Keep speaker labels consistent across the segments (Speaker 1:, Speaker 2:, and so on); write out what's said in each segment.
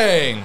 Speaker 1: Bang!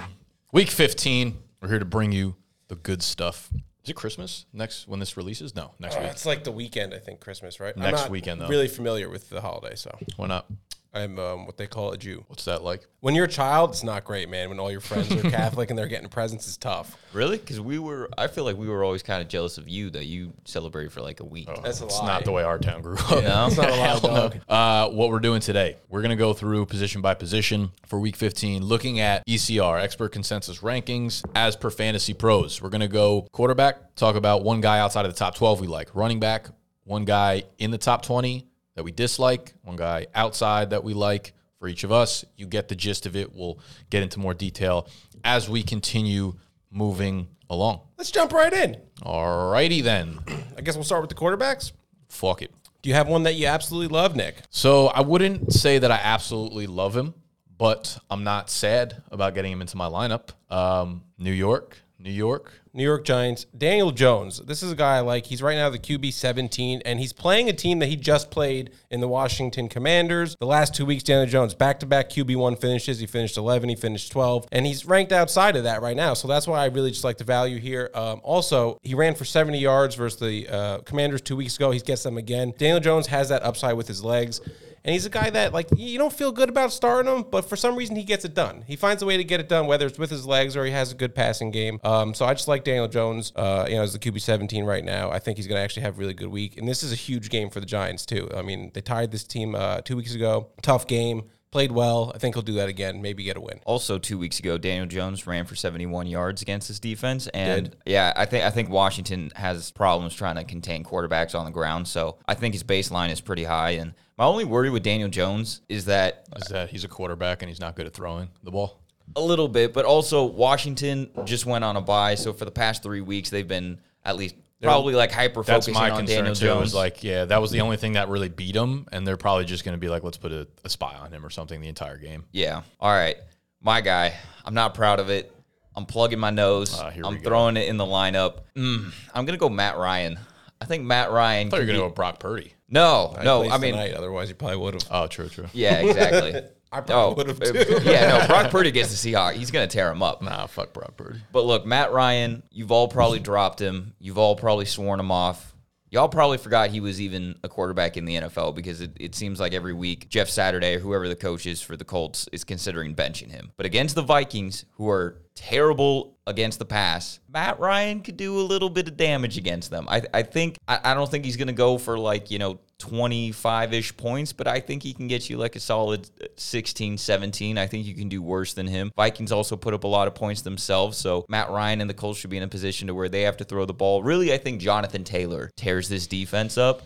Speaker 1: Week 15. We're here to bring you the good stuff. Is it Christmas next when this releases? No, next
Speaker 2: Uh,
Speaker 1: week.
Speaker 2: it's like the weekend, I think, Christmas, right? I'm
Speaker 1: Next
Speaker 2: not
Speaker 1: weekend, though.
Speaker 2: Really familiar with the holiday, so
Speaker 1: Why not?
Speaker 2: I'm um, what they call a Jew.
Speaker 1: What's that like?
Speaker 2: When you're a child, it's not great, man. When all your friends are Catholic and they're getting presents, it's tough.
Speaker 3: Really? Because we were, I feel like we were always kind of jealous of you that you celebrate for like a week.
Speaker 2: That's a
Speaker 1: It's
Speaker 2: lie.
Speaker 1: not the way our town grew up.
Speaker 3: No?
Speaker 2: It's not a lie, dog.
Speaker 1: Uh, what we're doing today, we're going to go through position by position for week 15, looking at ECR, expert consensus rankings, as per fantasy pros. We're going to go quarterback, talk about one guy outside of the top 12 we like, running back, one guy in the top 20 that we dislike, one guy outside that we like for each of us. You get the gist of it. We'll get into more detail as we continue moving along.
Speaker 2: Let's jump right in.
Speaker 1: Alrighty then.
Speaker 2: I guess we'll start with the quarterbacks.
Speaker 1: Fuck it.
Speaker 2: Do you have one that you absolutely love, Nick?
Speaker 1: So I wouldn't say that I absolutely love him, but I'm not sad about getting him into my lineup. Um, New York, New York.
Speaker 2: New York Giants, Daniel Jones. This is a guy I like. He's right now the QB 17, and he's playing a team that he just played in the Washington Commanders. The last two weeks, Daniel Jones, back to back QB 1 finishes. He finished 11, he finished 12, and he's ranked outside of that right now. So that's why I really just like the value here. Um, also, he ran for 70 yards versus the uh, Commanders two weeks ago. He gets them again. Daniel Jones has that upside with his legs. And he's a guy that like you don't feel good about starting him, but for some reason he gets it done. He finds a way to get it done, whether it's with his legs or he has a good passing game. Um, so I just like Daniel Jones, uh, you know, as the QB 17 right now. I think he's going to actually have a really good week, and this is a huge game for the Giants too. I mean, they tied this team uh, two weeks ago. Tough game, played well. I think he'll do that again. Maybe get a win.
Speaker 3: Also, two weeks ago, Daniel Jones ran for 71 yards against this defense, and
Speaker 2: Did.
Speaker 3: yeah, I think I think Washington has problems trying to contain quarterbacks on the ground. So I think his baseline is pretty high. And my only worry with Daniel Jones is that
Speaker 1: Is that he's a quarterback and he's not good at throwing the ball?
Speaker 3: a little bit, but also Washington just went on a bye, so for the past three weeks they've been at least probably like hyper focusing on Daniel
Speaker 1: too.
Speaker 3: Jones.
Speaker 1: Like, yeah, that was the only thing that really beat him, and they're probably just going to be like, let's put a, a spy on him or something the entire game.
Speaker 3: Yeah. All right. My guy. I'm not proud of it. I'm plugging my nose.
Speaker 1: Here
Speaker 3: I'm
Speaker 1: we go.
Speaker 3: throwing it in the lineup. Mm, I'm gonna go Matt Ryan. I think Matt Ryan.
Speaker 1: I thought you were going to go Brock Purdy.
Speaker 3: No, no. I mean,
Speaker 2: tonight, otherwise you probably would have.
Speaker 1: Oh, true, true.
Speaker 3: yeah, exactly.
Speaker 2: I probably
Speaker 3: Oh,
Speaker 2: would have too.
Speaker 3: yeah, no. Brock Purdy gets the Seahawks. He's gonna tear him up.
Speaker 1: Nah, fuck Brock Purdy.
Speaker 3: But look, Matt Ryan. You've all probably dropped him. You've all probably sworn him off. Y'all probably forgot he was even a quarterback in the NFL because it, it seems like every week Jeff Saturday or whoever the coach is for the Colts is considering benching him. But against the Vikings, who are terrible against the pass, Matt Ryan could do a little bit of damage against them. I, I think, I, I don't think he's going to go for like, you know, 25 ish points, but I think he can get you like a solid uh, 16, 17. I think you can do worse than him. Vikings also put up a lot of points themselves. So Matt Ryan and the Colts should be in a position to where they have to throw the ball. Really, I think Jonathan Taylor tears this defense up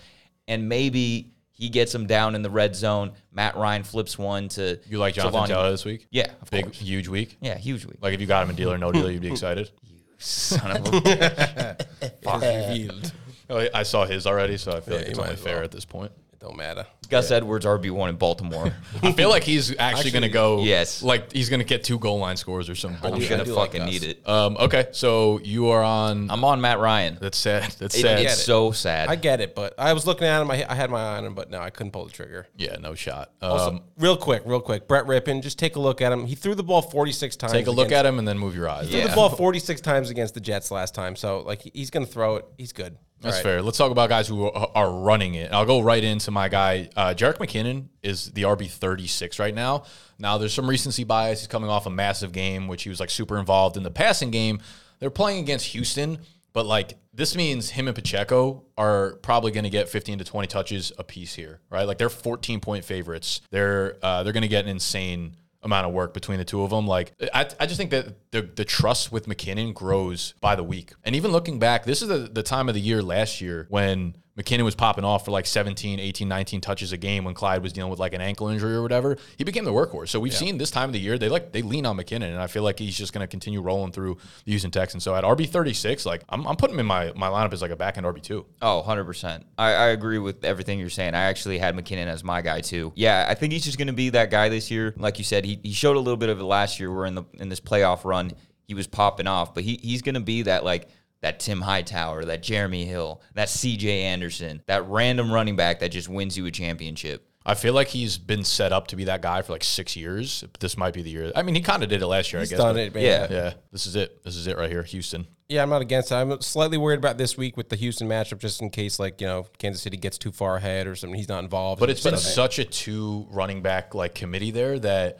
Speaker 3: and maybe he gets them down in the red zone. Matt Ryan flips one to
Speaker 1: You like Jonathan
Speaker 3: Javon-
Speaker 1: Taylor this week?
Speaker 3: Yeah, of
Speaker 1: Big,
Speaker 3: course.
Speaker 1: huge week.
Speaker 3: Yeah, huge week.
Speaker 1: Like if you got him a deal or no deal, you'd be excited.
Speaker 3: Son of a
Speaker 2: Revealed.
Speaker 1: Oh, I saw his already, so I feel
Speaker 2: Yeah,
Speaker 1: like
Speaker 2: you
Speaker 1: it's
Speaker 2: might
Speaker 1: only
Speaker 2: as
Speaker 1: fair
Speaker 2: well.
Speaker 1: at this point.
Speaker 2: It don't matter.
Speaker 3: Gus Edwards RB one in Baltimore.
Speaker 1: I feel like he's actually, going to go.
Speaker 3: Yes.
Speaker 1: Like he's going to get two goal line scores or some
Speaker 3: I'm
Speaker 1: bullshit.
Speaker 3: gonna
Speaker 2: do like
Speaker 3: fucking
Speaker 2: Gus.
Speaker 3: need it.
Speaker 1: Um, okay, so you are on.
Speaker 3: I'm on Matt Ryan.
Speaker 1: that's sad. That's
Speaker 3: It-
Speaker 1: sad.
Speaker 3: it's
Speaker 2: it.
Speaker 3: so sad.
Speaker 2: I get it, but I was looking at him. I, I had my eye on him, but no, I couldn't pull the trigger.
Speaker 1: yeah, no shot.
Speaker 2: Also,
Speaker 1: Um,
Speaker 2: real quick, real quick, Brett Rypien, just take a look at him. He threw the ball 46 times.
Speaker 1: take a look
Speaker 2: against-
Speaker 1: at him and then move your eyes.
Speaker 2: He threw
Speaker 3: Yeah.
Speaker 2: the ball 46 times against the Jets last time, so like he's going to throw it. He's good.
Speaker 1: That's
Speaker 2: right.
Speaker 1: fair. Let's talk about guys who are, are running it. I'll go right into my guy. Uh, Jerick McKinnon is the RB 36 right now. Now, there's some recency bias. He's coming off a massive game, which he was like super involved in the passing game. They're playing against Houston, but like this means him and Pacheco are probably going to get 15 to 20 touches a piece here, right? Like they're 14 point favorites. They're uh, they're going to get an insane amount of work between the two of them. Like I, I just think that the the trust with McKinnon grows by the week. And even looking back, this is the, the time of the year last year when McKinnon was popping off for like 17, 18, 19 touches a game when Clyde was dealing with like an ankle injury or whatever. He became the workhorse. So we've seen this time of the year they like they lean on McKinnon and I feel like he's just going to continue rolling through the Houston Texans. So at RB 36, like I'm, I'm putting him in my my lineup as like a back end RB two.
Speaker 3: Oh, 100%. I, I agree with everything you're saying. I actually had McKinnon as my guy too. Yeah, I think he's just going to be that guy this year. Like you said, he, he showed a little bit of it last year where in the in this playoff run, he was popping off, but he, he's going to be that like that Tim Hightower, that Jeremy Hill, that CJ Anderson, that random running back that just wins you a championship.
Speaker 1: I feel like he's been set up to be that guy for like six years. This might be the year. I mean, he kind of did it last year,
Speaker 2: He's
Speaker 1: I guess.
Speaker 2: done it, man.
Speaker 3: Yeah.
Speaker 1: Yeah, this is it. This is it right here, Houston.
Speaker 2: Yeah, I'm not against it. I'm slightly worried about this week with the Houston matchup, just in case like you know Kansas City gets too far ahead or something. He's not involved.
Speaker 1: But it's been such a two running back like committee there that it-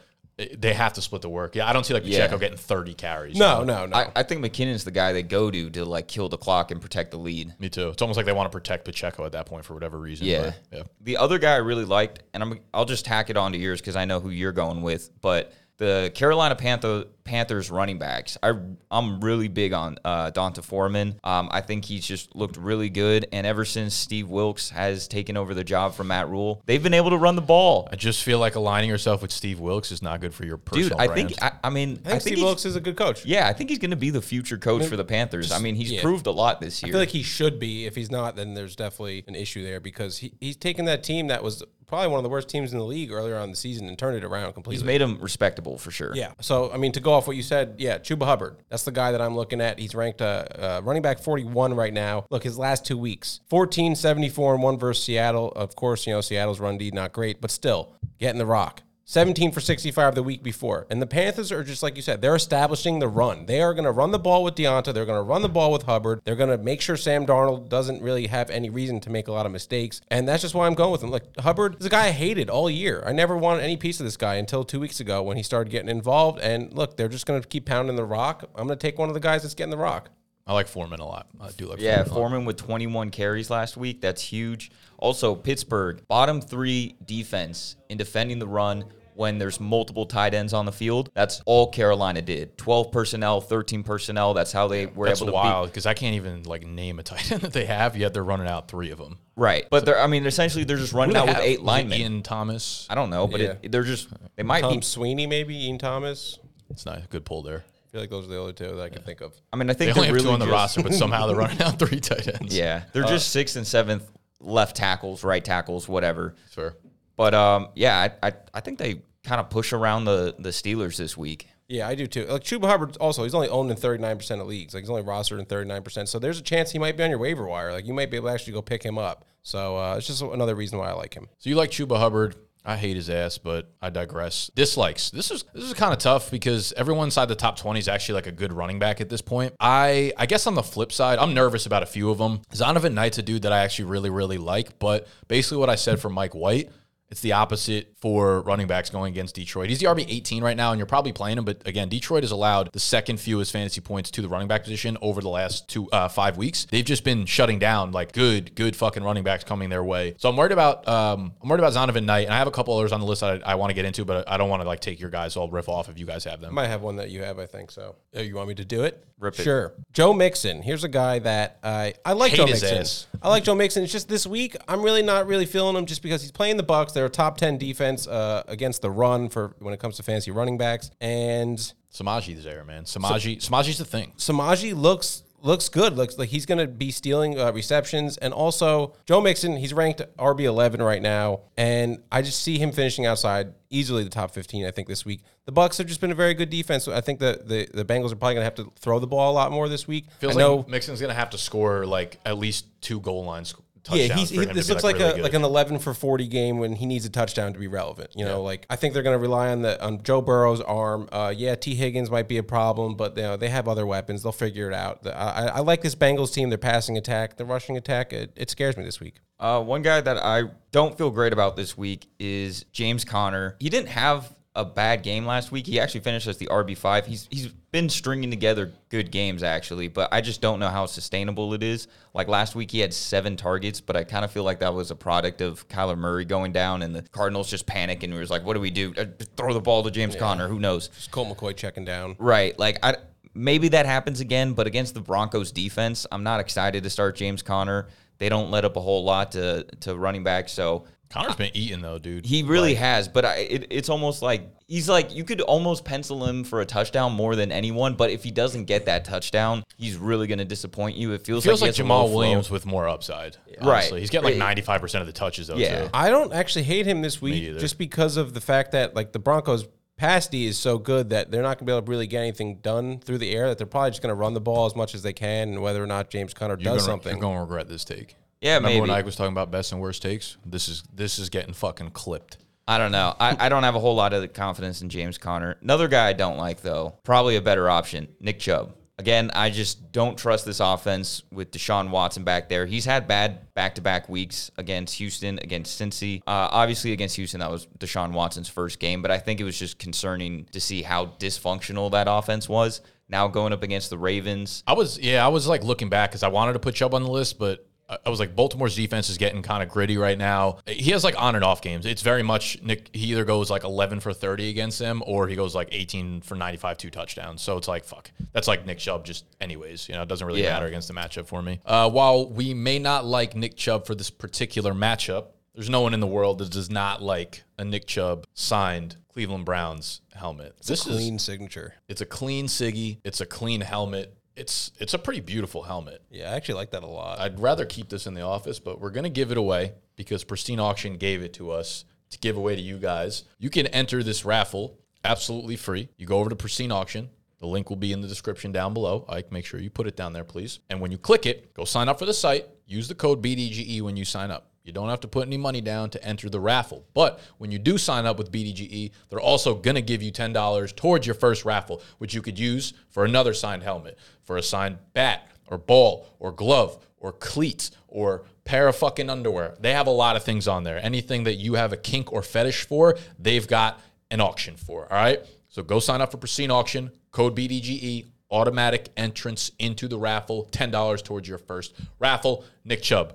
Speaker 1: they have to split the work. Yeah, I don't see like
Speaker 3: Yeah.
Speaker 1: Pacheco getting 30 carries.
Speaker 2: no, no, no.
Speaker 3: I, I think McKinnon's the guy they go to to like kill the clock and protect the lead.
Speaker 1: Me too. It's almost like they want to protect Pacheco at that point for whatever reason.
Speaker 3: Yeah.
Speaker 1: but, yeah.
Speaker 3: The other guy I really liked, and I'm I'll just tack it onto yours because I know who you're going with, but the Carolina Panther, Panthers running backs. I I'm really big on uh, D'Onta Foreman. Um, I think he's just looked really good, and ever since Steve Wilks has taken over the job from Matt Rhule, they've been able to run the ball.
Speaker 1: I just feel like aligning yourself with Steve Wilks is not good for your personal
Speaker 3: Dude, I
Speaker 1: brand.
Speaker 3: think I, I mean
Speaker 2: I think Steve Wilks is a good coach.
Speaker 3: Yeah, I think he's going to be the future coach for the Panthers. I mean, he's
Speaker 2: yeah.
Speaker 3: proved a lot this year.
Speaker 2: I feel like he should be. If he's not, then there's definitely an issue there because he, he's taken that team that was probably one of the worst teams in the league earlier on in the season and turned it around completely.
Speaker 3: he's made him respectable for sure.
Speaker 2: Yeah. So, I mean, to go off what you said, yeah, Chuba Hubbard. That's the guy that I'm looking at. He's ranked uh, uh, running back 41 right now. Look, his last two weeks 14, 74, and one versus Seattle. Of course, you know, Seattle's run D not great, but still getting the rock. 17 for 65 the week before. And the Panthers are just like you said, they're establishing the run. They are going to run the ball with D'Onta. They're going to run the ball with Hubbard. They're going to make sure Sam Darnold doesn't really have any reason to make a lot of mistakes. And that's just why I'm going with him. Like Hubbard is a guy I hated all year. I never wanted any piece of this guy until two weeks ago when he started getting involved. And look, they're just going to keep pounding the rock. I'm going to take one of the guys that's getting the rock.
Speaker 1: I like Foreman a lot. I do like
Speaker 3: Yeah,
Speaker 1: Foreman. a lot.
Speaker 3: Foreman with 21 carries last week. That's huge. Also, Pittsburgh, bottom three defense in defending the run when there's multiple tight ends on the field. That's all Carolina did. 12 personnel, 13 personnel. That's how they were
Speaker 1: That's
Speaker 3: able to
Speaker 1: wild because I can't even like name a tight end that they have yet. They're running out three of them.
Speaker 3: Right. But they're, I mean, essentially, they're just running out with eight linemen.
Speaker 1: Ian Thomas.
Speaker 3: I don't know, but it, they're just, they might
Speaker 2: Tom
Speaker 3: be.
Speaker 2: Sweeney, maybe Ian Thomas.
Speaker 1: It's not a good pull there.
Speaker 2: I feel like those are the only two that I can think of.
Speaker 3: I mean, I think they're
Speaker 1: have two
Speaker 3: really
Speaker 1: on the
Speaker 3: just-
Speaker 1: roster, but somehow they're running out three tight ends.
Speaker 3: Yeah. They're
Speaker 1: Uh,
Speaker 3: just sixth and seventh left tackles, right tackles, whatever.
Speaker 1: Fair.
Speaker 3: But um, yeah, I, I, I think they kind of push around the, the Steelers this week.
Speaker 2: Yeah, I do too. Like Chuba Hubbard, also he's only owned in thirty nine percent of leagues. Like he's only rostered in thirty nine percent. So there's a chance he might be on your waiver wire. Like you might be able to actually go pick him up. So uh, it's just another reason why I like him.
Speaker 1: So you like Chuba Hubbard? I hate his ass, but I digress. Dislikes. This is this is kind of tough because everyone inside the top twenty is actually like a good running back at this point. I I guess on the flip side, I'm nervous about a few of them. Zonovan Knight's a dude that I actually really really like, but basically what I said for Mike White. It's the opposite for running backs going against Detroit. He's the RB 18 right now, and you're probably playing him. But again, Detroit has allowed the second fewest fantasy points to the running back position over the last two uh, five weeks. They've just been shutting down like good, good fucking running backs coming their way. So I'm worried about um, I'm worried about Zonovan Knight, and I have a couple others on the list that I, I want to get into, but I don't want to like take your guys. So I'll riff off if you guys have them.
Speaker 2: I might have one that you have, I think so. Oh, you want me to do it?
Speaker 3: Rip it.
Speaker 2: Sure. Joe Mixon. Here's a guy that I I like
Speaker 1: Hate
Speaker 2: Joe
Speaker 1: his
Speaker 2: Mixon.
Speaker 1: ass.
Speaker 2: I like Joe Mixon. It's just this week I'm really not really feeling him just because he's playing the Bucks. They're a top ten defense uh, against the run for when it comes to fantasy running backs. And
Speaker 1: Samaje's there, man. Samaje, Samaje's the thing.
Speaker 2: Samaje looks looks good. Looks like he's going to be stealing uh, receptions, and also Joe Mixon. He's ranked RB eleven right now, and I just see him finishing outside easily the top fifteen. I think this week the Bucks have just been a very good defense. So I think that the the Bengals are probably going to have to throw the ball a lot more this week.
Speaker 1: Feels
Speaker 2: I know.
Speaker 1: like Mixon's gonna have to score like at least two goal lines.
Speaker 2: yeah,
Speaker 1: touchdowns
Speaker 2: he's,
Speaker 1: for
Speaker 2: he, this looks like,
Speaker 1: really
Speaker 2: a
Speaker 1: good.
Speaker 2: like an eleven for forty game when he needs a touchdown to be relevant. You know, like I think they're going to rely on the on Joe Burrow's arm. Uh, yeah, Tee Higgins might be a problem, but you know they have other weapons. They'll figure it out. The- I, I- I like this Bengals team. Their passing attack, their rushing attack. It, it scares me this week.
Speaker 3: Uh, one guy that I don't feel great about this week is James Conner. He didn't have a bad game last week. He actually finished as the RB five. He's he's been stringing together good games actually, but I just don't know how sustainable it is. Like last week, he had seven targets, but I kind of feel like that was a product of Kyler Murray going down and the Cardinals just panic and was like, "What do we do? Uh, throw the ball to James Conner? Who knows?"
Speaker 2: Just Colt McCoy checking down.
Speaker 3: Right. Like I maybe that happens again, but against the Broncos defense, I'm not excited to start James Conner. They don't let up a whole lot to to running back, so
Speaker 1: Connor's been eating though, dude.
Speaker 3: he really has. But I, it, it's almost like he's like you could almost pencil him for a touchdown more than anyone. But if he doesn't get that touchdown, he's really going to disappoint you. It feels,
Speaker 1: feels
Speaker 3: like,
Speaker 1: like
Speaker 3: he Jamaal.
Speaker 1: Williams with more upside.
Speaker 3: Right.
Speaker 1: Honestly. He's getting like ninety five percent of the touches though.
Speaker 3: Yeah.
Speaker 1: Too.
Speaker 2: I don't actually hate him this week just because of the fact that like the Broncos pass D is so good that they're not going to be able to really get anything done through the air. That they're probably just going to run the ball as much as they can, and whether or not James Conner
Speaker 1: You're
Speaker 2: does
Speaker 1: gonna,
Speaker 2: something.
Speaker 1: You're going to regret this take.
Speaker 3: Yeah,
Speaker 1: Remember
Speaker 3: maybe.
Speaker 1: when Ike was talking about best and worst takes? This is this is getting fucking clipped.
Speaker 3: I don't know. I, I don't have a whole lot of confidence in James Conner. Another guy I don't like though, probably a better option, Nick Chubb. Again, I just don't trust this offense with Deshaun Watson back there. He's had bad back-to-back weeks against Houston, against Cincy. Uh, obviously, against Houston, that was Deshaun Watson's first game, but I think it was just concerning to see how dysfunctional that offense was. Now going up against the Ravens,
Speaker 1: I was yeah, I was like looking back because I wanted to put Chubb on the list, but I- was like Baltimore's defense is getting kind of gritty right now. He has like on and off games. It's very much Nick. He either goes like 11 for 30 against them, or he goes like 18 for 95, two touchdowns. So it's like fuck. That's like Nick Chubb just anyways. You know, it doesn't really
Speaker 3: Yeah.
Speaker 1: matter against the matchup for me. Uh, while we may not like Nick Chubb for this particular matchup, there's no one in the world that does not like a Nick Chubb signed Cleveland Browns helmet. this is a
Speaker 2: Clean signature.
Speaker 1: it's a clean Siggy. It's a clean helmet. It's it's a pretty beautiful helmet.
Speaker 2: Yeah, I actually like that a lot.
Speaker 1: I'd rather keep this in the office, but we're gonna give it away because Pristine Auction gave it to us to give away to you guys. You can enter this raffle absolutely free. You go over to Pristine Auction. The link will be in the description down below. Ike, make sure you put it down there, please. And when you click it, go sign up for the site. Use the code BDGE when you sign up. You don't have to put any money down to enter the raffle. But when you do sign up with BDGE, they're also going to give you $10 towards your first raffle, which you could use for another signed helmet, for a signed bat or ball or glove or cleats or pair of fucking underwear. They have a lot of things on there. Anything that you have a kink or fetish for, they've got an auction for. All right. So go sign up for Pristine Auction, code BDGE, automatic entrance into the raffle, $10 towards your first raffle. Nick Chubb.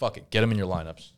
Speaker 1: Fuck it. Get him in your lineups.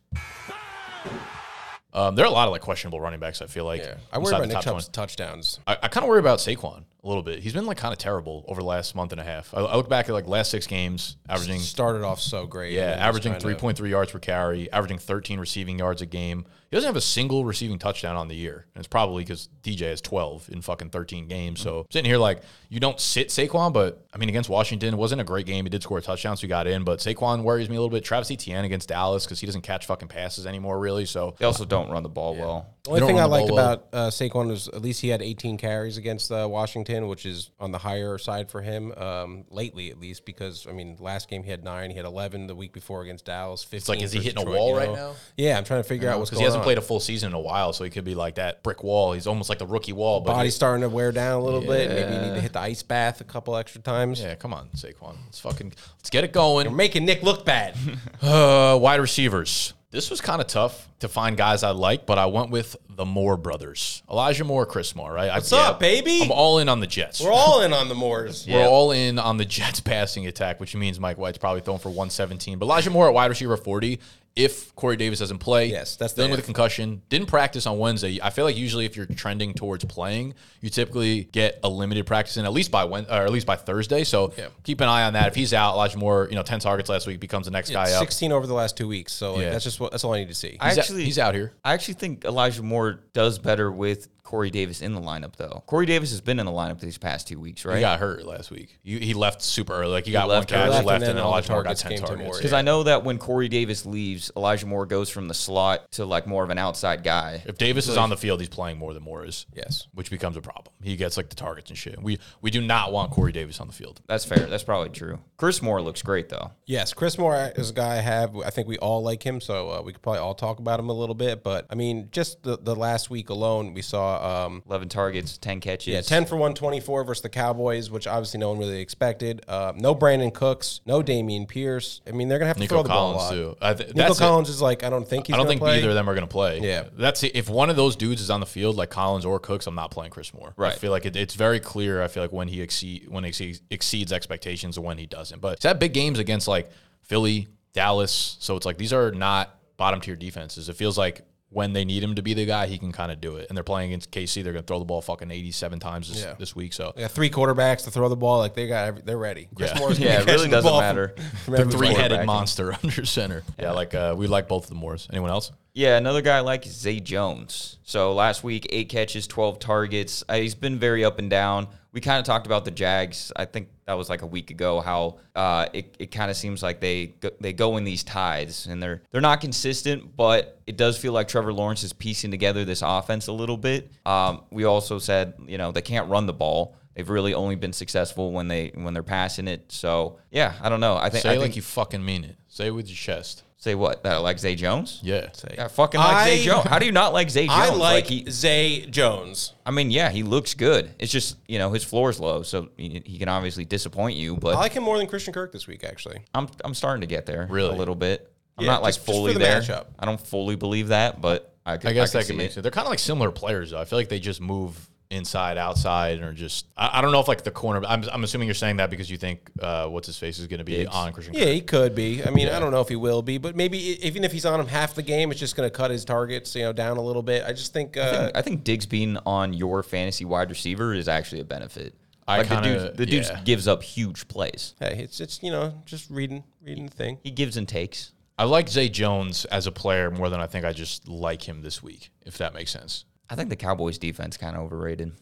Speaker 1: Um, there are a lot of like questionable running backs. I feel like.
Speaker 2: yeah, I worry about Nick Chubb's touchdowns.
Speaker 1: I, I kind of worry about Saquon a little bit. He's been like kind of terrible over the last month and a half. I, I look back at like last six games, averaging
Speaker 2: Started off so great.
Speaker 1: yeah,
Speaker 2: and then just
Speaker 1: averaging three point three yards per carry, averaging thirteen receiving yards a game. He doesn't have a single receiving touchdown on the year, and it's probably because DJ has twelve in fucking thirteen games.
Speaker 2: Mm.
Speaker 1: So sitting here like you don't sit Saquon, but I mean against Washington, it wasn't a great game. He did score a touchdown, so he got in. But Saquon worries me a little bit. Travis Etienne against Dallas because he doesn't catch fucking passes anymore, really. So
Speaker 3: they also don't run the ball well.
Speaker 2: The only thing I liked about uh, Saquon is at least he had 18 carries against uh, Washington, which is on the higher side for him um, lately, at least. Because I mean, last game he had nine, he had 11 the week before against Dallas. 15
Speaker 1: it's like, is he hitting a wall
Speaker 2: you
Speaker 1: right now?
Speaker 2: Yeah, I'm trying to figure out what's
Speaker 1: Because he hasn't
Speaker 2: on.
Speaker 1: played a full season in a while, so he could be like that brick wall. He's almost like the rookie wall. But
Speaker 2: Body's starting to wear down a little bit. Maybe you need to hit the ice bath a couple extra times.
Speaker 1: yeah, come on, Saquon. Let's fucking let's get it going.
Speaker 2: You're making Nick look bad.
Speaker 1: Uh, wide receivers. This was kind of tough to find guys I like, but I went with the Moore brothers, Elijah Moore, Chris Moore. Right?
Speaker 2: What's
Speaker 1: I,
Speaker 2: up, baby?
Speaker 1: I'm all in on the Jets.
Speaker 2: We're all in on the Moors.
Speaker 1: We're all in on the Jets passing attack, which means Mike White's probably throwing for 117. But Elijah Moore at wide receiver 40. If Corey Davis doesn't play,
Speaker 2: Yes, that's the
Speaker 1: dealing with a concussion. Didn't practice on Wednesday. I feel like usually if you're trending towards playing, you typically get a limited practice in at least by Wed- or at least by Thursday. So
Speaker 2: Yeah.
Speaker 1: keep an eye on that. If he's out, Elijah Moore, you know, 10 targets last week becomes the next guy up.
Speaker 2: 16 over the last two weeks. So like,
Speaker 1: Yeah.
Speaker 2: that's just what that's all I need to see.
Speaker 3: I
Speaker 1: He's, out-
Speaker 3: actually-
Speaker 1: he's out here.
Speaker 3: I actually think Elijah Moore does better with Corey Davis in the lineup, though. Corey Davis has been in the lineup these past two weeks, right?
Speaker 1: He got hurt last week. He, he left super early. Like he got
Speaker 3: left
Speaker 1: one catch, left,
Speaker 2: Left,
Speaker 1: and
Speaker 2: and
Speaker 1: then
Speaker 2: then all the
Speaker 1: Elijah Moore got 10 targets.
Speaker 2: Moore,
Speaker 3: Because I know that when Corey Davis leaves, Elijah Moore goes from the slot to like more of an outside guy.
Speaker 1: If Davis is on the field, he's playing more than Moore is.
Speaker 2: Yes.
Speaker 1: Which becomes a problem. He gets like the targets and shit. We we do not want Corey Davis on the field.
Speaker 3: That's fair. That's probably true. Chris Moore looks great though.
Speaker 2: Yes, Chris Moore is a guy I have. I think we all like him, so uh, we could probably all talk about him a little bit. But I mean, just the, the last week alone, we saw um,
Speaker 3: 11 targets, 10 catches.
Speaker 2: yeah, ten for one twenty four versus the Cowboys, which obviously no one really expected. Uh, no Brandin Cooks, no Dameon Pierce. I mean, they're gonna have to
Speaker 1: Nico
Speaker 2: throw the ball a lot.
Speaker 1: too. I th-
Speaker 2: Nico. Collins is like I don't think he's.
Speaker 1: I don't think
Speaker 2: play.
Speaker 1: either of them are going to play.
Speaker 2: Yeah.
Speaker 1: that's it. If one of those dudes is on the field, like Collins or Cooks, I'm not playing Chris Moore.
Speaker 3: Right.
Speaker 1: I feel like it, it's very clear. I feel like when he exceed when he exceeds, expectations and when he doesn't. But he's had big games against like Philly, Dallas. So it's like these are not bottom tier defenses. It feels like when they need him to be the guy, he can kind of do it. And they're playing against KC. They're going to throw the ball fucking 87 times this,
Speaker 2: Yeah.
Speaker 1: this week. So
Speaker 2: They got three quarterbacks to throw the ball. Like they got, every, they're ready. Chris
Speaker 1: Yeah.
Speaker 2: Moore's
Speaker 3: Yeah, it really doesn't
Speaker 2: ball
Speaker 3: matter.
Speaker 2: from
Speaker 1: the three headed monster under center. Yeah, like uh, we like both of the Moors. Anyone else?
Speaker 3: Yeah, another guy I like is Zay Jones. So last week, eight catches, 12 targets. Uh, he's been very up and down. We kind of talked about the Jags. I think that was like a week ago. How uh, it, it kind of seems like they go, they go in these tides and they're they're not consistent, but it does feel like Trevor Lawrence is piecing together this offense a little bit. Um, we also said you know they can't run the ball, They've really only been successful when they when they're passing it. So yeah, I don't know. I think
Speaker 1: Say
Speaker 3: I
Speaker 1: it like
Speaker 3: think,
Speaker 1: you fucking mean it. Say it with your chest.
Speaker 3: say what that I like Zay Jones.
Speaker 1: Yeah.
Speaker 3: Yeah, uh, I fucking like Zay Jones. How do you not like Zay Jones?
Speaker 2: I like,
Speaker 3: he,
Speaker 2: Zay Jones.
Speaker 3: I mean, yeah, he looks good. It's just you know his floor is low, so he, he can obviously disappoint you. But
Speaker 2: I like him more than Christian Kirk this week, actually.
Speaker 3: I'm I'm starting to get there
Speaker 1: Really?
Speaker 3: a little bit. I'm
Speaker 2: Yeah,
Speaker 3: not like
Speaker 2: just- just for
Speaker 3: fully
Speaker 2: the
Speaker 3: there.
Speaker 2: matchup.
Speaker 3: I don't fully believe that, but I, could,
Speaker 1: I guess
Speaker 3: can
Speaker 1: that could
Speaker 3: see
Speaker 1: make
Speaker 3: it.
Speaker 1: sense. They're kind of like similar players, though. I feel like they just move inside, outside, or just. I, I don't know if like the corner. I'm, I'm assuming you're saying that because you think uh, what's his face is going to be
Speaker 3: Diggs.
Speaker 1: on Christian.
Speaker 2: Yeah,
Speaker 1: Kirk.
Speaker 2: he could be. I mean, I don't know if he will be, but maybe even if he's on him half the game, it's just going to cut his targets, you know, down a little bit. I just think, uh,
Speaker 3: I think Diggs being on your fantasy wide receiver is actually a benefit.
Speaker 1: I
Speaker 3: like the
Speaker 1: kinda-
Speaker 3: dude, the dude
Speaker 1: yeah.
Speaker 3: gives up huge plays.
Speaker 2: hey, it's it's you know just reading reading the thing.
Speaker 3: He gives and takes.
Speaker 1: I like Zay Jones as a player more than I think I just like him this week. If that makes sense.
Speaker 3: I think the Cowboys defense kind of overrated.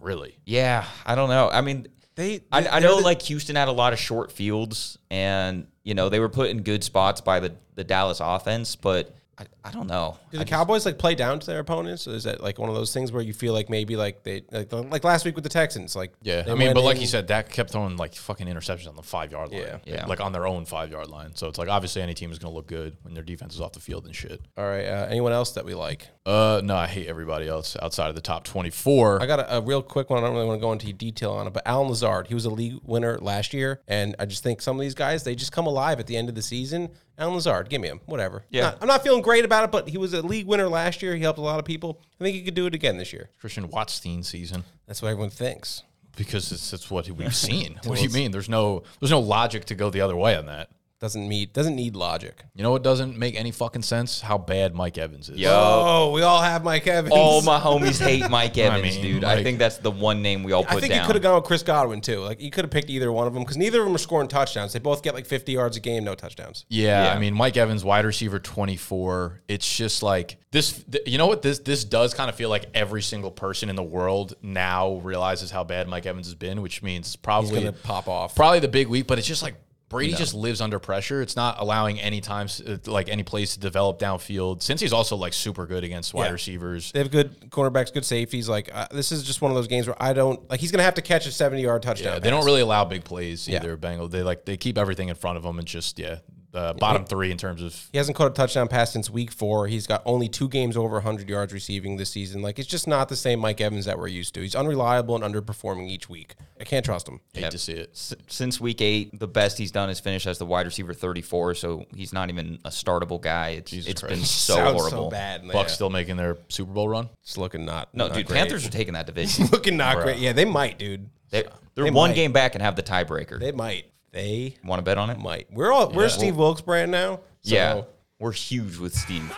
Speaker 1: Really.
Speaker 3: Yeah, I don't know. I mean,
Speaker 2: They,
Speaker 3: I,
Speaker 2: they-
Speaker 3: I
Speaker 2: they're
Speaker 3: know
Speaker 2: the-
Speaker 3: like Houston had a lot of short fields, and you know they were put in good spots by the the Dallas offense, but I, I don't know.
Speaker 2: Do the Cowboys like play down to their opponents? Or is that like one of those things where you feel like maybe like they like like last week with the Texans? Like
Speaker 1: Yeah, I mean,
Speaker 2: went
Speaker 1: but like you said, Dak kept throwing like fucking interceptions on the five yard line.
Speaker 2: Yeah.
Speaker 3: Yeah.
Speaker 1: like on their own five yard line. So it's like obviously any team is going to look good when their defense is off the field and shit.
Speaker 2: all right. Uh, anyone else that we like?
Speaker 1: Uh, no, I hate everybody else outside of the top twenty four.
Speaker 2: I got a, a real quick one. I don't really want to go into detail on it, but Allen Lazard, he was a league winner last year, and I just think some of these guys they just come alive at the end of the season. Allen Lazard, give me him, whatever.
Speaker 3: Yeah.
Speaker 2: Not- I'm not feeling great about it, but he was a league winner last year. He helped a lot of people. I think he could do it again this year.
Speaker 1: Christian Watson season
Speaker 2: That's what everyone thinks.
Speaker 1: because it's, it's what we've seen. what do you mean? There's no there's no logic to go the other way on that.
Speaker 2: Doesn't need doesn't need logic.
Speaker 1: You know what doesn't make any fucking sense? How bad Mike Evans is.
Speaker 3: Yo,
Speaker 2: Oh, we all have Mike Evans.
Speaker 3: all my homies hate Mike Evans,
Speaker 1: mean,
Speaker 3: dude. I
Speaker 1: like-
Speaker 3: think that's the one name we all put
Speaker 2: I
Speaker 3: put
Speaker 2: think you
Speaker 3: down.
Speaker 2: could have gone with Chris Godwin too. Like you could have picked either one of them because neither of them are scoring touchdowns. They both get like 50 yards a game, no touchdowns.
Speaker 1: Yeah,
Speaker 3: Yeah.
Speaker 1: I mean Mike Evans, wide receiver, twenty four. It's just like this. Th- you know what this this does kind of feel like every single person in the world now realizes how bad Mike Evans has been, which means probably
Speaker 2: gonna pop off.
Speaker 1: Probably the big week, but it's just like Brady just lives under pressure. It's not allowing any times uh, like any plays to develop downfield. Since he's also like super good against wide
Speaker 2: Yeah.
Speaker 1: receivers.
Speaker 2: They have good cornerbacks, good safeties. Like uh, this is just one of those games where I don't like. He's gonna have to catch a 70 yard touchdown.
Speaker 1: Yeah, they don't really allow big plays
Speaker 2: Yeah.
Speaker 1: either. Bengal, they like they keep everything in front of them and just yeah, Uh, the bottom three in terms of
Speaker 2: He hasn't caught a touchdown pass since week four. He's got only two games over 100 yards receiving this season. Like it's just not the same Mike Evans that we're used to. He's unreliable and underperforming each week. I can't trust him.
Speaker 1: hate to see it.
Speaker 3: S- since week eight, the best he's done is finish as the wide receiver 34, so he's not even a startable guy. It's,
Speaker 1: Jesus
Speaker 3: it's
Speaker 1: Christ.
Speaker 3: been so
Speaker 2: Sounds
Speaker 3: horrible.
Speaker 2: so bad.
Speaker 1: Bucks
Speaker 2: Yeah.
Speaker 1: still making their Super Bowl run.
Speaker 2: It's looking not.
Speaker 3: No,
Speaker 2: not
Speaker 3: dude,
Speaker 2: great.
Speaker 3: Panthers are taking that division.
Speaker 2: looking not great. Yeah, they might, dude.
Speaker 3: They're, they're
Speaker 2: They
Speaker 3: one
Speaker 2: might.
Speaker 3: game back and have the tiebreaker.
Speaker 2: They might. They
Speaker 3: Want to bet on it?
Speaker 2: might. We're all we're Steve Wilks brand now. So
Speaker 3: yeah, we're huge with Steve.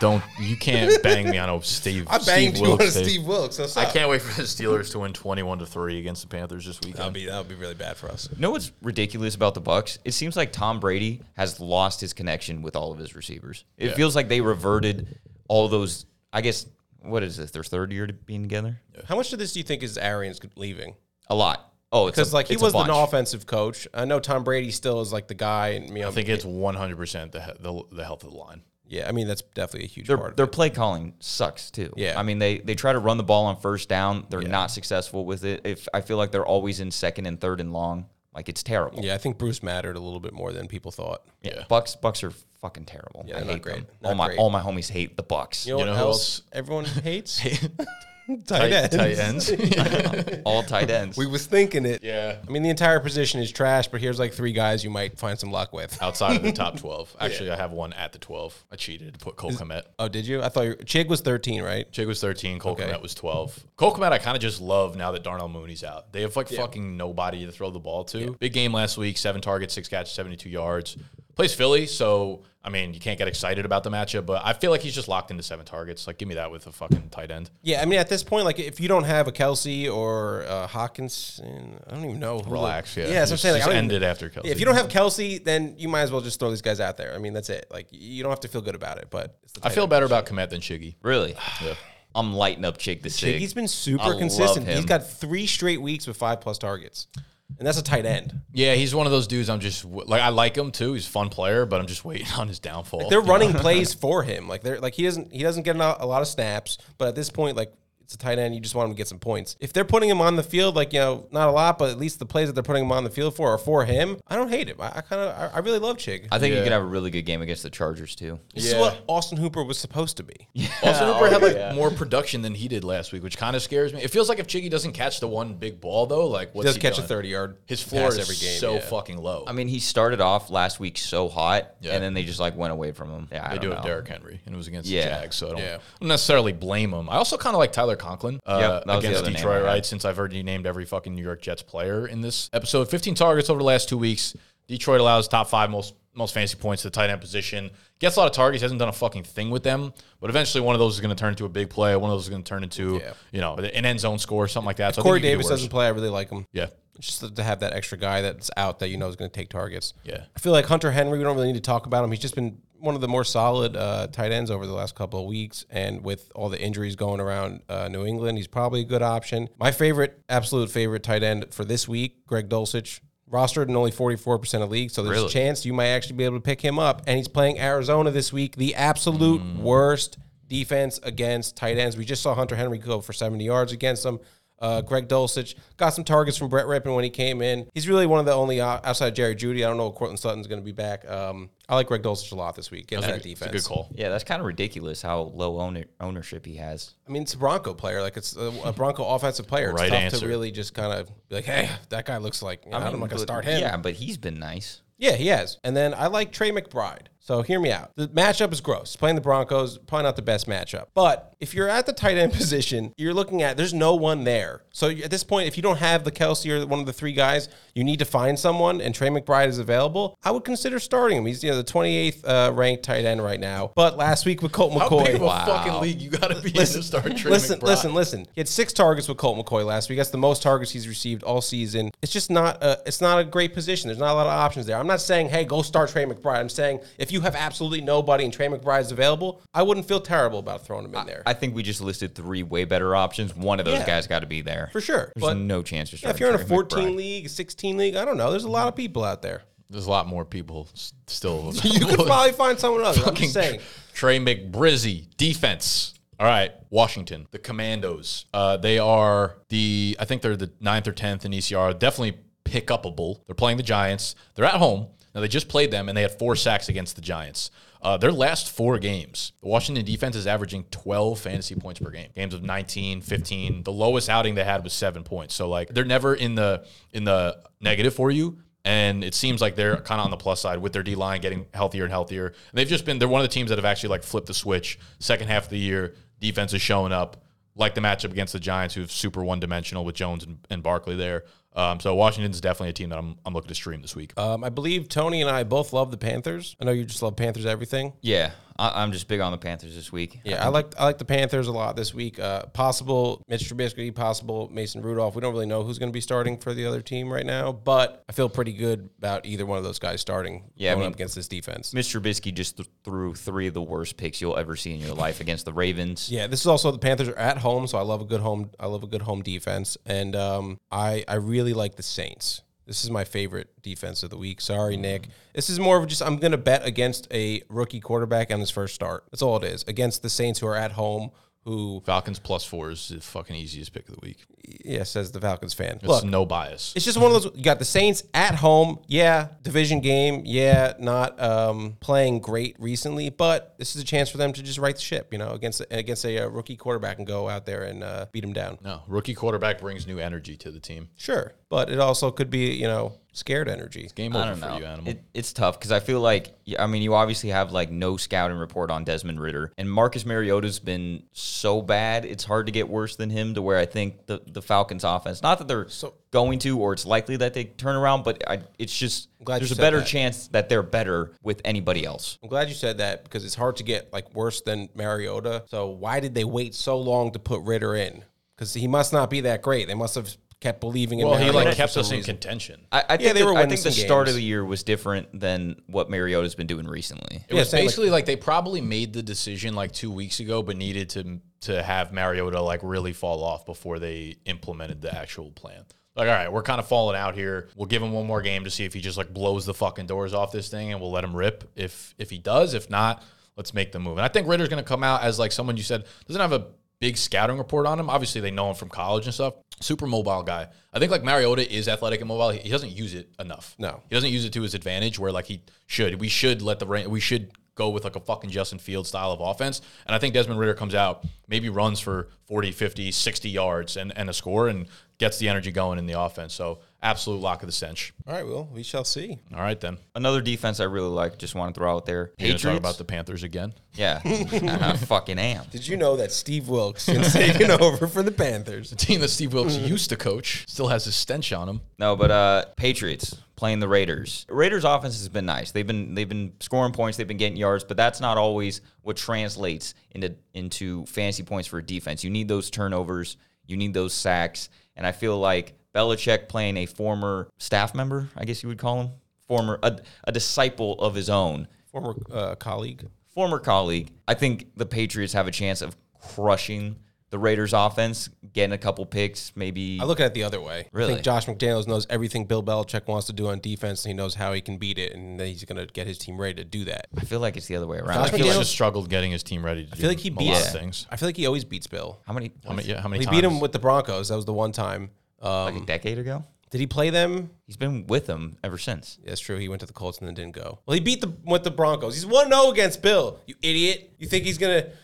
Speaker 1: Don't you can't bang me on a Steve.
Speaker 2: I banged
Speaker 1: Steve
Speaker 2: you on
Speaker 1: Wilks
Speaker 2: a. Steve Wilks. That's
Speaker 1: I can't wait for the Steelers to win twenty-one to three against the Panthers this weekend.
Speaker 2: That'll be that would be really bad for us.
Speaker 3: You know what's ridiculous about the Bucks? It seems like Tom Brady has lost his connection with all of his receivers. It
Speaker 1: Yeah.
Speaker 3: feels like they reverted all those. I guess what is this? Their third year to being together?
Speaker 2: How much of this do you think is Arians leaving?
Speaker 3: A lot. Oh,
Speaker 2: Because like he
Speaker 3: it's a
Speaker 2: was an
Speaker 3: bunch.
Speaker 2: offensive coach. I know Tom Brady still is like the guy, and you know,
Speaker 1: I think it's one hundred percent the the the health of the line.
Speaker 2: yeah. I mean, that's definitely a huge
Speaker 3: Their,
Speaker 2: part of
Speaker 3: their
Speaker 2: it.
Speaker 3: play calling sucks too.
Speaker 2: Yeah.
Speaker 3: I mean they they try to run the ball on first down. They're not successful with it. If I feel like they're always in second and third and long. Like it's terrible.
Speaker 2: Yeah, I think Bruce mattered a little bit more than people thought.
Speaker 1: Yeah.
Speaker 3: Bucks Bucks are fucking terrible.
Speaker 2: Yeah,
Speaker 3: I
Speaker 2: not
Speaker 3: hate
Speaker 2: great.
Speaker 3: them.
Speaker 2: Not
Speaker 3: all my
Speaker 2: great.
Speaker 3: all my homies hate the Bucks.
Speaker 2: You know,
Speaker 1: You know who
Speaker 2: else
Speaker 1: else?
Speaker 2: everyone hates?
Speaker 1: Tight,
Speaker 2: tight ends.
Speaker 1: tight ends.
Speaker 3: all tight ends.
Speaker 2: We was thinking it.
Speaker 1: yeah.
Speaker 2: I mean, the entire position is trash, but here's like three guys you might find some luck with.
Speaker 1: Outside of the top twelve, actually, I have one at the twelve. I cheated to put Cole Kmet.
Speaker 2: Oh, did you? I thought you Chig was 13, right?
Speaker 1: Chig was 13, Cole
Speaker 2: Okay.
Speaker 1: Kmet was 12. Cole Kmet, I kind of just love now that Darnell Mooney's out. They have like fucking nobody to throw the ball to. Big game last week, seven targets, six catches, 72 yards. Plays Philly, so I mean, you can't get excited about the matchup, but I feel like he's just locked into seven targets. Like, give me that with a fucking tight end.
Speaker 2: Yeah, I mean, at this point, like if you don't have a Kelce or uh, Hawkins, and I don't even know. Who
Speaker 1: Relax, yeah.
Speaker 2: Yeah, that's what I'm saying. Like,
Speaker 1: just
Speaker 2: I don't
Speaker 1: end
Speaker 2: even-
Speaker 1: it after Kelce.
Speaker 2: If you don't have Kelce, then you might as well just throw these guys out there. I mean, that's it. Like you don't have to feel good about it, but it's the
Speaker 1: I feel better about Kmet than Shiggy.
Speaker 3: Really?
Speaker 1: Yeah.
Speaker 3: I'm lighting up Chick the Sig.
Speaker 2: He's been
Speaker 3: I
Speaker 2: super
Speaker 3: love
Speaker 2: consistent. He's got three straight weeks with five plus targets, and that's a tight end.
Speaker 1: Yeah, he's one of those dudes. I'm just like I like him too. He's a fun player, but I'm just waiting on his downfall.
Speaker 2: They're running plays for him. Like they're like he doesn't he doesn't get a lot of snaps, but at this point, like it's a tight end. You just want him to get some points. If they're putting him on the field, like you know, not a lot, but at least the plays that they're putting him on the field for are for him. I don't hate him. I, I kind of, I, I really love Chig.
Speaker 3: I think he
Speaker 1: Yeah.
Speaker 3: could have a really good game against the Chargers too.
Speaker 2: this is what Austin Hooper was supposed to be. Yeah.
Speaker 1: Austin Hooper
Speaker 3: Oh,
Speaker 1: had like
Speaker 3: yeah.
Speaker 1: more production than he did last week, which kind of scares me. It feels like if Chiggy doesn't catch the one big ball though, like
Speaker 2: He does
Speaker 1: he
Speaker 2: catch a thirty yard.
Speaker 1: His floor
Speaker 2: pass
Speaker 1: is
Speaker 2: every game.
Speaker 1: so
Speaker 2: yeah.
Speaker 1: fucking low.
Speaker 3: I mean, he started off last week so hot,
Speaker 1: Yeah.
Speaker 3: and then they just like went away from him. Yeah, I
Speaker 1: they
Speaker 3: don't
Speaker 1: do
Speaker 3: know.
Speaker 1: have Derrick Henry, and it was against
Speaker 3: Yeah.
Speaker 1: the Jags, so I don't,
Speaker 2: Yeah.
Speaker 1: don't necessarily blame him. I also kind of like Tyler Conklin uh,
Speaker 3: Yep, that was the
Speaker 1: against Detroit, right? Since I've already named every fucking New York Jets player in this episode. 15 targets over the last two weeks. Detroit allows top five most most fantasy points to the tight end position. Gets a lot of targets. Hasn't done a fucking thing with them, but eventually one of those is going to turn into a big play. One of those is going to turn into
Speaker 2: Yeah.
Speaker 1: you know an end zone score, or something like that. So
Speaker 2: Corey
Speaker 1: you could do
Speaker 2: Davis doesn't play. I really like him.
Speaker 1: Yeah,
Speaker 2: Just to have that extra guy that's out that you know is going to take targets.
Speaker 1: yeah.
Speaker 2: I feel like Hunter Henry, we don't really need to talk about him. He's just been one of the more solid uh, tight ends over the last couple of weeks. And with all the injuries going around uh, New England, he's probably a good option. My favorite, absolute favorite tight end for this week, Greg Dulcich. Rostered in only 44% of leagues, so there's
Speaker 3: Really?
Speaker 2: a chance you might actually be able to pick him up. And he's playing Arizona this week, the absolute worst defense against tight ends. We just saw Hunter Henry go for 70 yards against them. Uh, Greg Dulcich got some targets from Brett Rypien when he came in. He's really one of the only uh, outside of Jerry Jeudy. I don't know if Courtland Sutton's going to be back. Um, I like Greg Dulcich a lot this week against that
Speaker 1: a
Speaker 2: defense.
Speaker 1: good call.
Speaker 3: Yeah, that's kind of ridiculous how low owner, ownership he has.
Speaker 2: I mean, it's a Bronco player. Like it's a, a Bronco offensive player. It's
Speaker 1: Right
Speaker 2: tough
Speaker 1: answer.
Speaker 2: to really just kind of be like, hey, that guy looks like. You know, I am not going to start him.
Speaker 3: Yeah, but he's been nice.
Speaker 2: Yeah, he has. And then I like Trey McBride. So hear me out. The matchup is gross. Playing the Broncos, probably not the best matchup. But if you're at the tight end position, you're looking at there's no one there. So at this point, if you don't have the Kelce or one of the three guys, you need to find someone, and Trey McBride is available. I would consider starting him. He's you know the 28th uh, ranked tight end right now. But last week with Colt McCoy, How
Speaker 1: big of a fucking league you got to be in to start Trey
Speaker 2: listen,
Speaker 1: McBride?
Speaker 2: listen, listen. He had six targets with Colt McCoy last week. That's the most targets he's received all season. It's just not a, it's not a great position. There's not a lot of options there. I'm not saying, hey, go start Trey McBride. I'm saying if you have absolutely nobody and Trey McBride is available, I wouldn't feel terrible about throwing him in there.
Speaker 3: I think we just listed three way better options. One of those
Speaker 2: Yeah.
Speaker 3: guys got to be there.
Speaker 2: for sure.
Speaker 3: There's
Speaker 2: But
Speaker 3: no chance you're
Speaker 2: yeah, if you're in a 14
Speaker 3: McBride.
Speaker 2: league, 16 league, I don't know. There's a lot of people out there.
Speaker 1: There's a lot more people still.
Speaker 2: You could probably find someone else. I'm just saying.
Speaker 1: Trey McBrizzy defense. All right, Washington, the Commandos. Uh, they are the I think they're the ninth or tenth in ECR. Definitely pick upable. They're playing the Giants. They're at home. Now they just played them and they had four sacks against the Giants. Uh, their last four games, the Washington defense is averaging 12 fantasy points per game. Games of 19, 15. The lowest outing they had was seven points. So like they're never in the in the negative for you. And it seems like they're kind of on the plus side with their D line getting healthier and healthier. And they've just been they're one of the teams that have actually like flipped the switch. Second half of the year, defense is showing up. Like the matchup against the Giants, who've super one dimensional with Jones and, and Barkley there. Um, so Washington's definitely a team that I'm, I'm looking to stream this week.
Speaker 2: Um, I believe Tony and I both love the Panthers. I know you just love Panthers everything.
Speaker 3: Yeah, I, I'm just big on the Panthers this week.
Speaker 2: Yeah, I like I like the Panthers a lot this week. Uh, possible Mitch Trubisky, possible Mason Rudolph. We don't really know who's going to be starting for the other team right now, but I feel pretty good about either one of those guys starting.
Speaker 3: Yeah, I
Speaker 2: going
Speaker 3: mean-
Speaker 2: up against this defense.
Speaker 3: Mr. Trubisky just th- threw three of the worst picks you'll ever see in your life against the Ravens.
Speaker 2: Yeah, this is also the Panthers are at home, so I love a good home. I love a good home defense, and um, I I really like the Saints. This is my favorite defense of the week. Sorry, Nick. Mm. This is more of just I'm going to bet against a rookie quarterback on his first start. That's all it is against the Saints who are at home. Who
Speaker 1: Falcons plus four is the fucking easiest pick of the week.
Speaker 2: yeah says the Falcons fan.
Speaker 1: It's
Speaker 2: Look,
Speaker 1: no bias.
Speaker 2: It's just one of those. You got the Saints at home. Yeah, division game. Yeah, not um, playing great recently, but this is a chance for them to just right the ship. You know, against against a, uh rookie quarterback and go out there and uh, beat him down.
Speaker 1: No, rookie quarterback brings new energy to the team.
Speaker 2: Sure, but it also could be you know scared energy.
Speaker 1: It's Game
Speaker 3: I
Speaker 1: over
Speaker 3: don't
Speaker 1: for you, animal.
Speaker 3: It, it's tough because I feel like, I mean, you obviously have like no scouting report on Desmond Ridder, and Marcus Mariota's been so bad. It's hard to get worse than him. To where I think the the Falcons' offense, not that they're going to, or it's likely that they turn around, but I, it's just
Speaker 2: glad
Speaker 3: there's a better
Speaker 2: that.
Speaker 3: chance that they're better with anybody else.
Speaker 2: I'm glad you said that because it's hard to get like worse than Mariota. So why did they wait so long to put Ridder in? Because he must not be that great. They must have kept believing in.
Speaker 1: well, he like kept us in
Speaker 2: reason.
Speaker 1: contention.
Speaker 3: I, I think
Speaker 2: they
Speaker 3: the-
Speaker 2: were
Speaker 3: I think the
Speaker 2: some
Speaker 3: start of the year was different than what Mariota's been doing recently.
Speaker 1: It
Speaker 2: Yeah,
Speaker 1: was
Speaker 2: same, like-
Speaker 1: basically like, they probably made the decision like two weeks ago, but needed to to have Mariota like really fall off before they implemented the actual plan. Like, all right, we're kind of falling out here. We'll give him one more game to see if he just like blows the fucking doors off this thing, and we'll let him rip. If if he does, if not, let's make the move. And I think Ridder's going to come out as like someone you said doesn't have a big scouting report on him. Obviously, they know him from college and stuff. Super mobile guy. I think like Mariota is athletic and mobile. He, he doesn't use it enough.
Speaker 2: No.
Speaker 1: he doesn't use it to his advantage. Where like he should. We should let the rain. We should go with like a fucking Justin Field style of offense. And I think Desmond Ridder comes out, maybe runs for 40, 50, 60 yards and, and a score and gets the energy going in the offense. So absolute lock of the cinch.
Speaker 2: All right, well, we shall see.
Speaker 1: All right then.
Speaker 3: Another defense I really like. Just want to throw out there.
Speaker 1: You're gonna
Speaker 3: Patriots.
Speaker 1: talk about the Panthers again.
Speaker 3: yeah, I fucking am.
Speaker 2: Did you know that Steve Wilks is taking over for the Panthers?
Speaker 1: The team that Steve Wilks used to coach still has his stench on him.
Speaker 3: No, but uh, Patriots playing the Raiders. Raiders offense has been nice. They've been they've been scoring points. They've been getting yards, but that's not always what translates into into fantasy points for a defense. You need those turnovers. You need those sacks. And I feel like Belichick playing a former staff member, I guess you would call him, former a, a disciple of his own,
Speaker 2: Former uh, colleague.
Speaker 3: former colleague. I think the Patriots have a chance of crushing the Raiders offense, getting a couple picks, maybe.
Speaker 2: I look at it the other way. I
Speaker 3: Really?
Speaker 2: think Josh McDaniels knows everything Bill Belichick wants to do on defense, and he knows how he can beat it, and that he's going to get his team ready to do that.
Speaker 3: I feel like it's the other way around.
Speaker 1: I feel like
Speaker 2: McDaniels-
Speaker 1: just struggled getting his team ready to
Speaker 2: I feel like he beats
Speaker 1: things.
Speaker 2: I feel like he always beats Bill.
Speaker 3: How many?
Speaker 1: How many, yeah, how many
Speaker 2: He
Speaker 1: times?
Speaker 2: beat him with the Broncos. That was the one time.
Speaker 3: Like
Speaker 2: Um,
Speaker 3: a decade ago.
Speaker 2: did he play them?
Speaker 3: He's been with them ever since.
Speaker 2: That's true. He went to the Colts and then didn't go. Well, he beat the with the Broncos. He's one 0 against Bill. You idiot! You think he's gonna?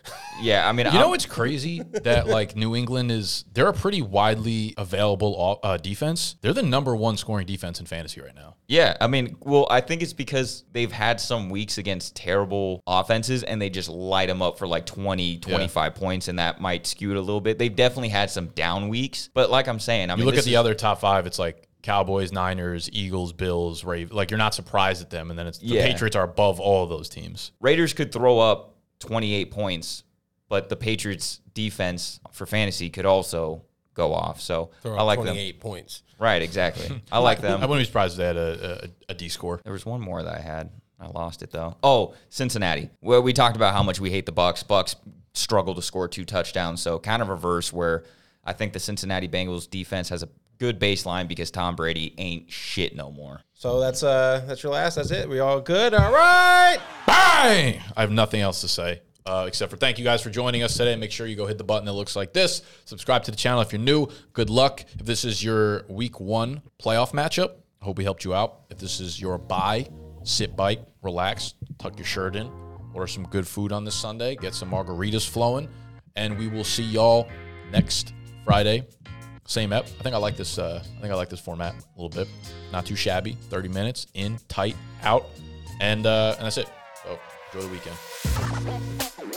Speaker 3: Yeah, I mean,
Speaker 1: You
Speaker 3: I'm-
Speaker 1: know what's crazy? that like New England is they're a pretty widely available uh, defense. They're the number one scoring defense in fantasy right now.
Speaker 3: yeah, I mean, well, I think it's because they've had some weeks against terrible offenses and they just light them up for like 20, 25 points, and that might skew it a little bit. They've definitely had some down weeks, but like I'm saying, I
Speaker 1: You
Speaker 3: mean,
Speaker 1: look at the
Speaker 3: is-
Speaker 1: other top five. It's like Cowboys, Niners, Eagles, Bills, Ravens. Like you're not surprised at them, and then it's the
Speaker 3: Yeah.
Speaker 1: Patriots are above all of those teams.
Speaker 3: Raiders could throw up 28 points, but the Patriots defense for fantasy could also go off. So
Speaker 2: Throw
Speaker 3: I
Speaker 2: up
Speaker 3: like them.
Speaker 2: 28 points.
Speaker 3: Right, exactly. I like them.
Speaker 1: I wouldn't be surprised if they had a, a, a D score.
Speaker 3: There was one more that I had. I lost it though. Oh, Cincinnati. Well, we talked about how much we hate the Bucks. Bucks struggle to score two touchdowns. So kind of reverse where I think the Cincinnati Bengals defense has a good baseline because Tom Brady ain't shit no more.
Speaker 2: So that's uh that's your last. That's it. We all good. All right.
Speaker 1: Bang! I have nothing else to say. Uh, except for thank you guys for joining us today. Make sure you go hit the button that looks like this. Subscribe to the channel if you're new. Good luck. If this is your week one playoff matchup, I hope we helped you out. If this is your bye, sit bite, relax, tuck your shirt in, order some good food on this Sunday, get some margaritas flowing, and we will see y'all next Friday. Same ep. I think I like this. Uh, I think I like this format a little bit. Not too shabby. Thirty minutes in, tight, out, and uh, and that's it. So enjoy the weekend.